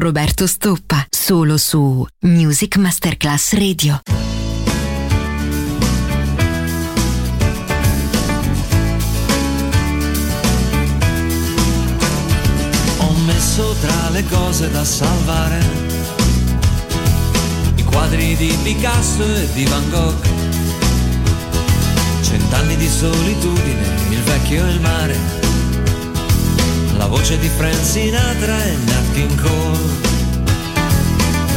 Roberto Stoppa. Solo su Music Masterclass Radio. Ho messo tra le cose da salvare i quadri di Picasso e di Van Gogh. Cent'anni di solitudine, il vecchio e il mare la voce di Frank Sinatra e Nat King Cole,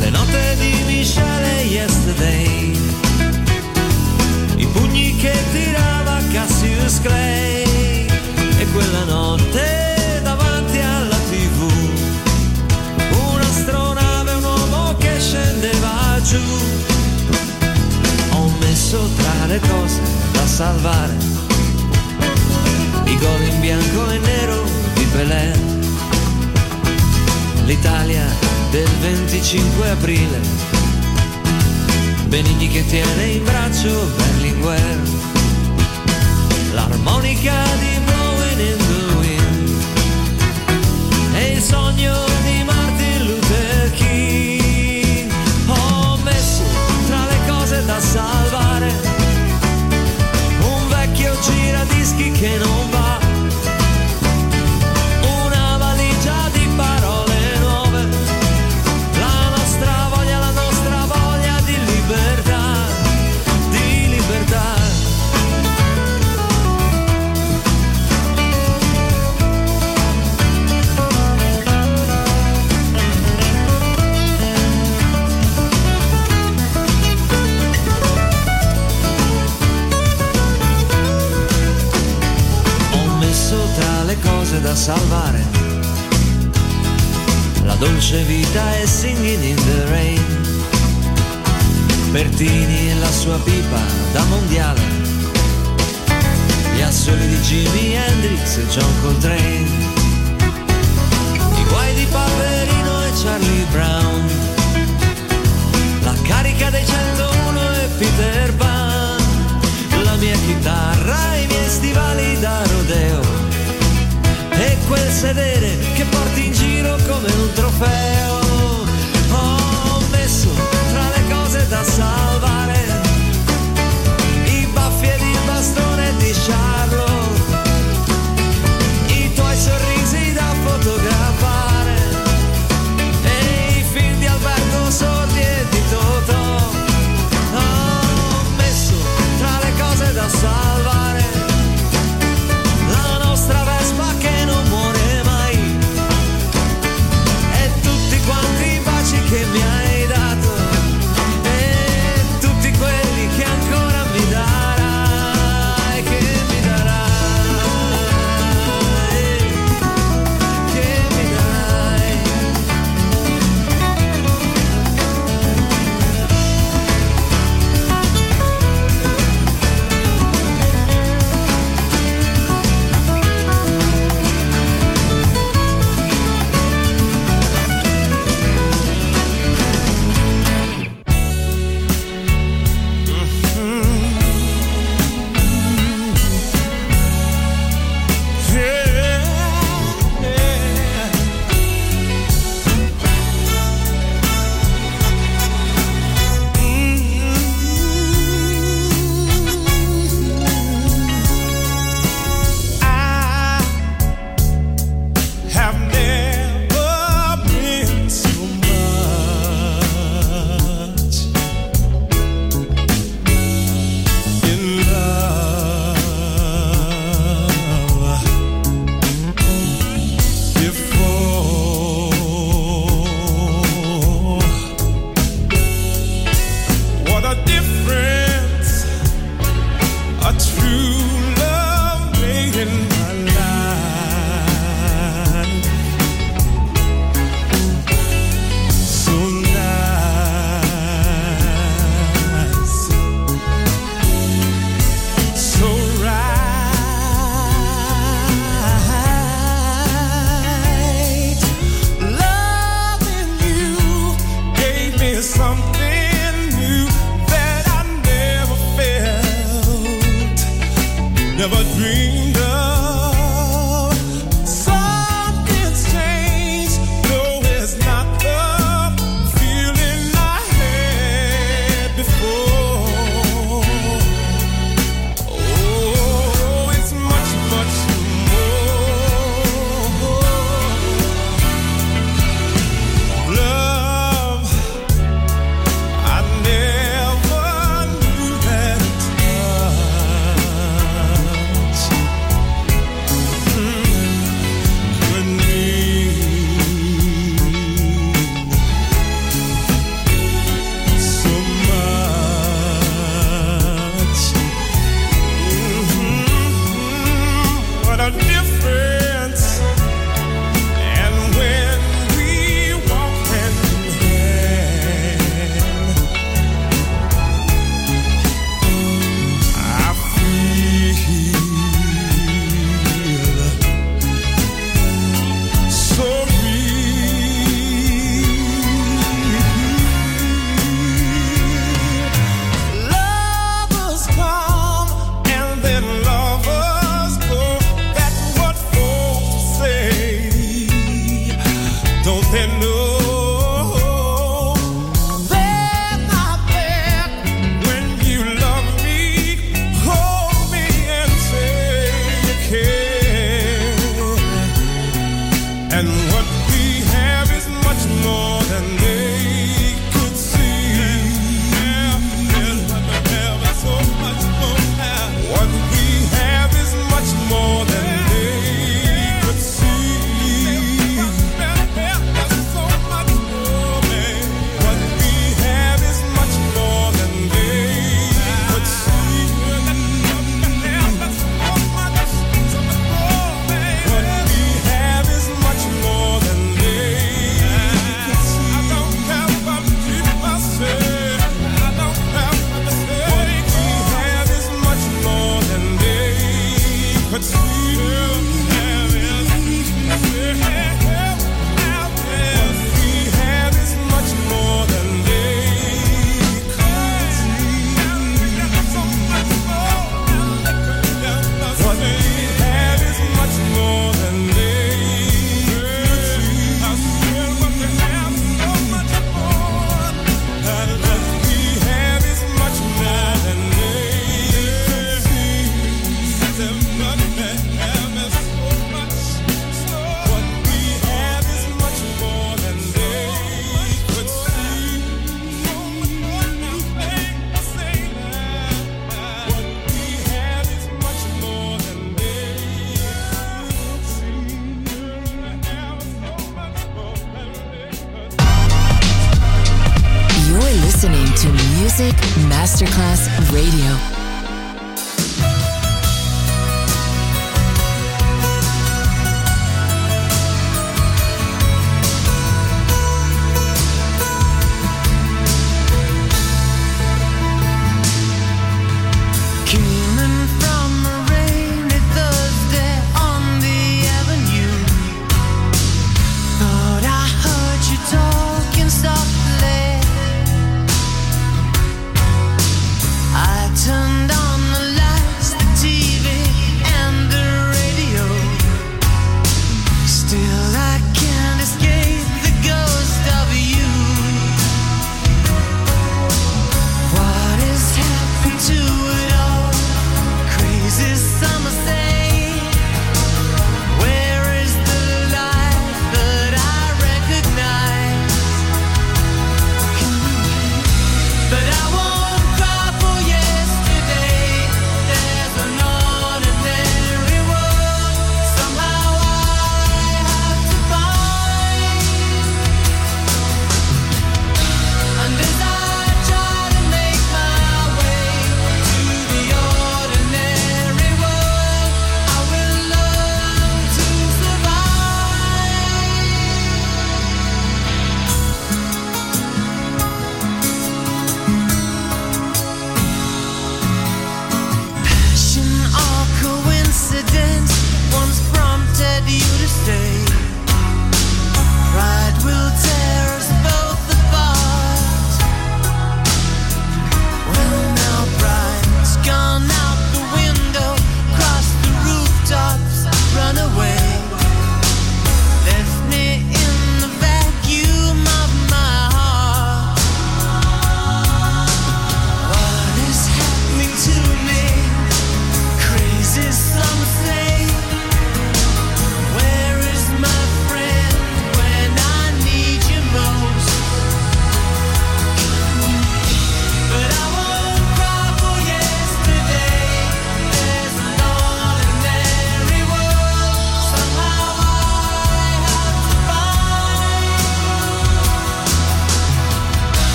le note di Michele Yesterday, i pugni che tirava Cassius Clay. E quella notte davanti alla tv, un'astronave, un uomo che scendeva giù. Ho messo tra le cose da salvare. I gol in bianco e nero Pelé. L'Italia del 25 aprile. Benigni che tiene in braccio Berlinguer. L'armonica di Blowing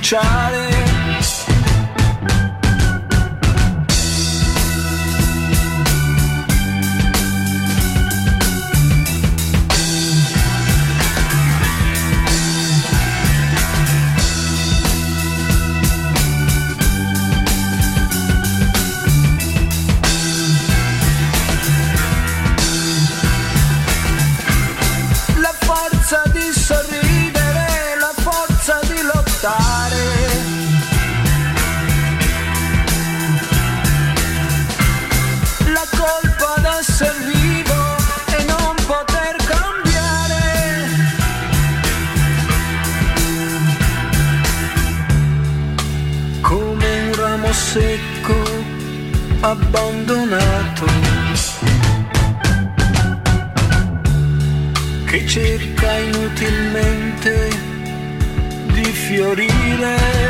try to friend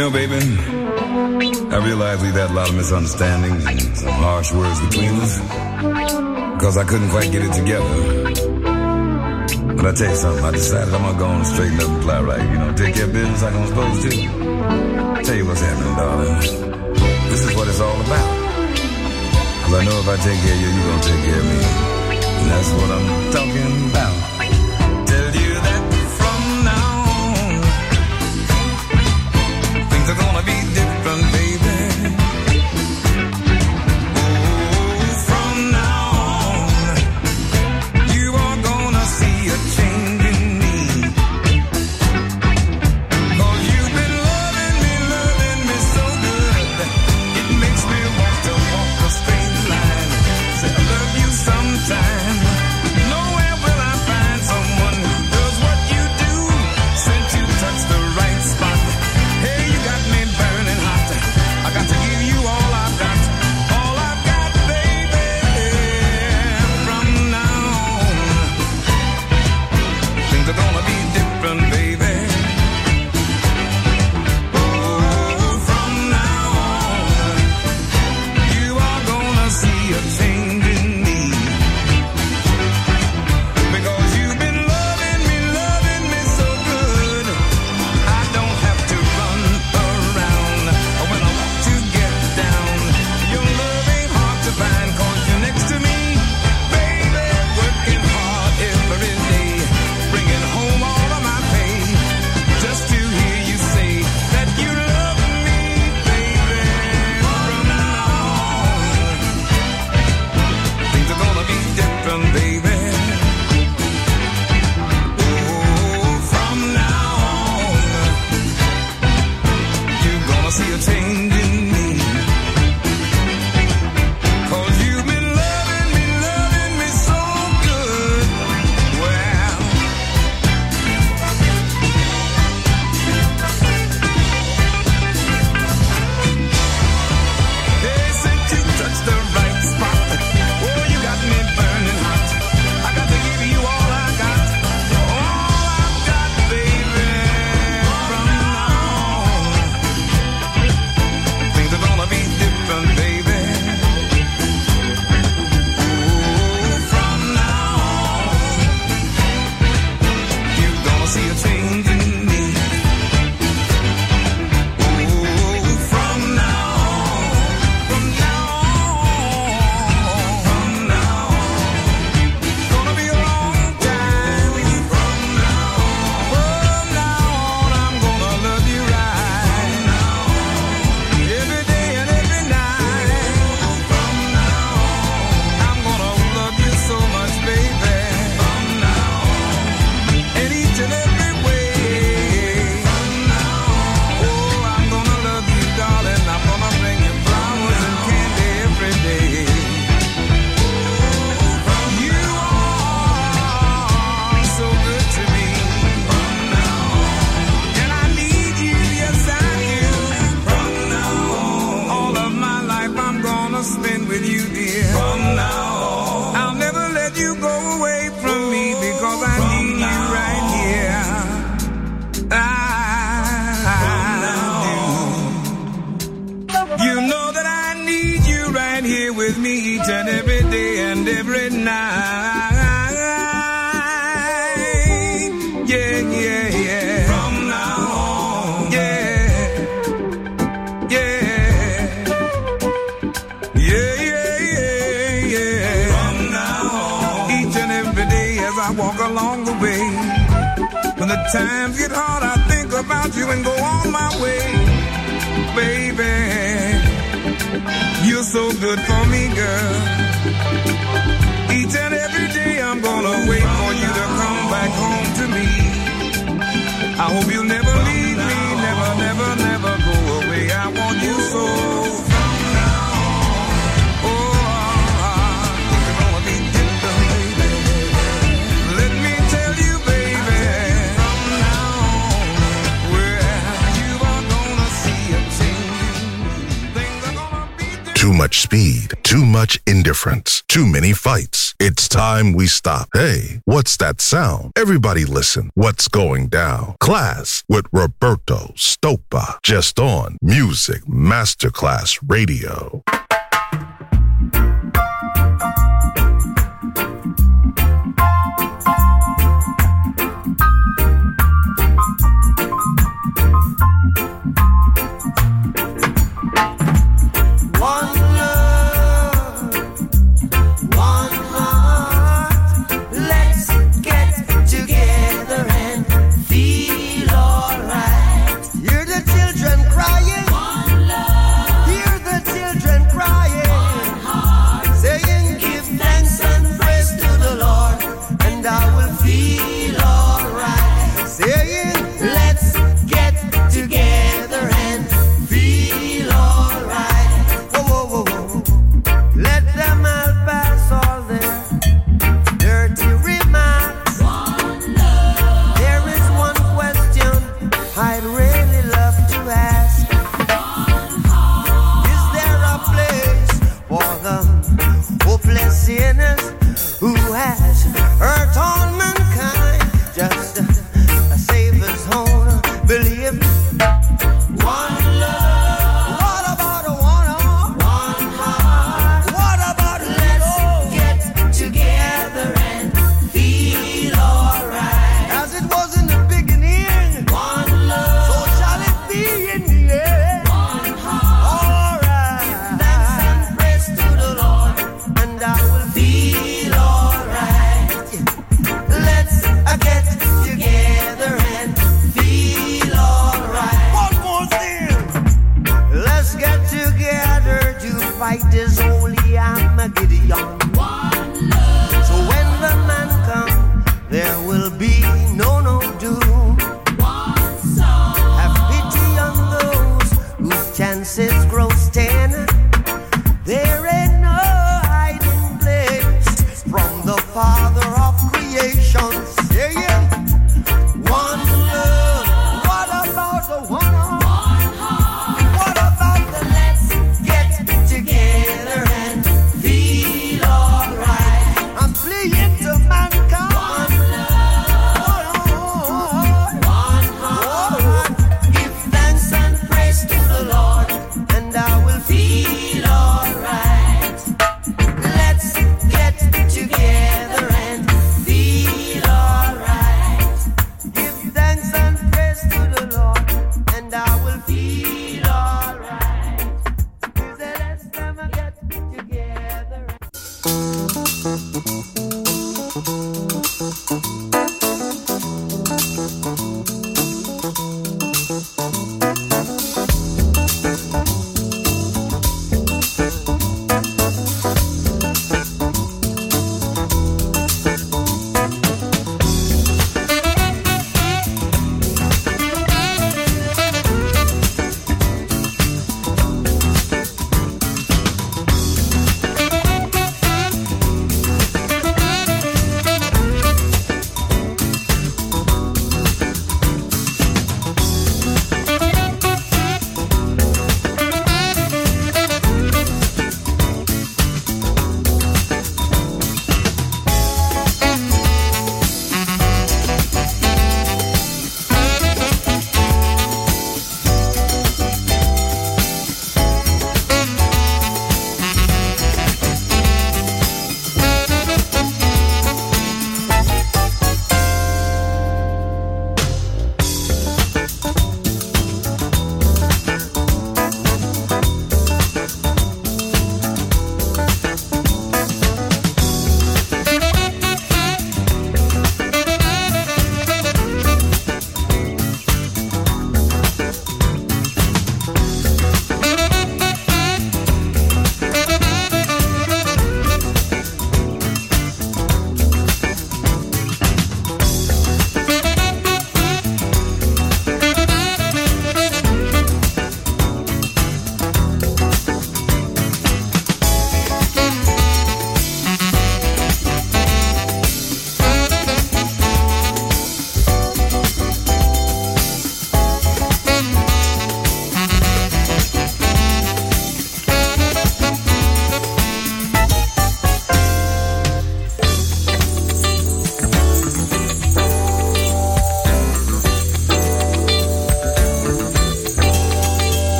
know, baby, I realize we've had a lot of misunderstandings and some harsh words between us because I couldn't quite get it together. But I tell you something, I decided I'm gonna go on straighten up and fly right, you know, take care of business like I'm supposed to. Tell you what's happening, darling. This is what it's all about. Cause I know if I take care of you, you're gonna take care of me. And that's what I'm talking about. time we stop. Hey, what's that sound? Everybody listen. What's going down? Class with Roberto Stopa, Just on Music Masterclass Radio.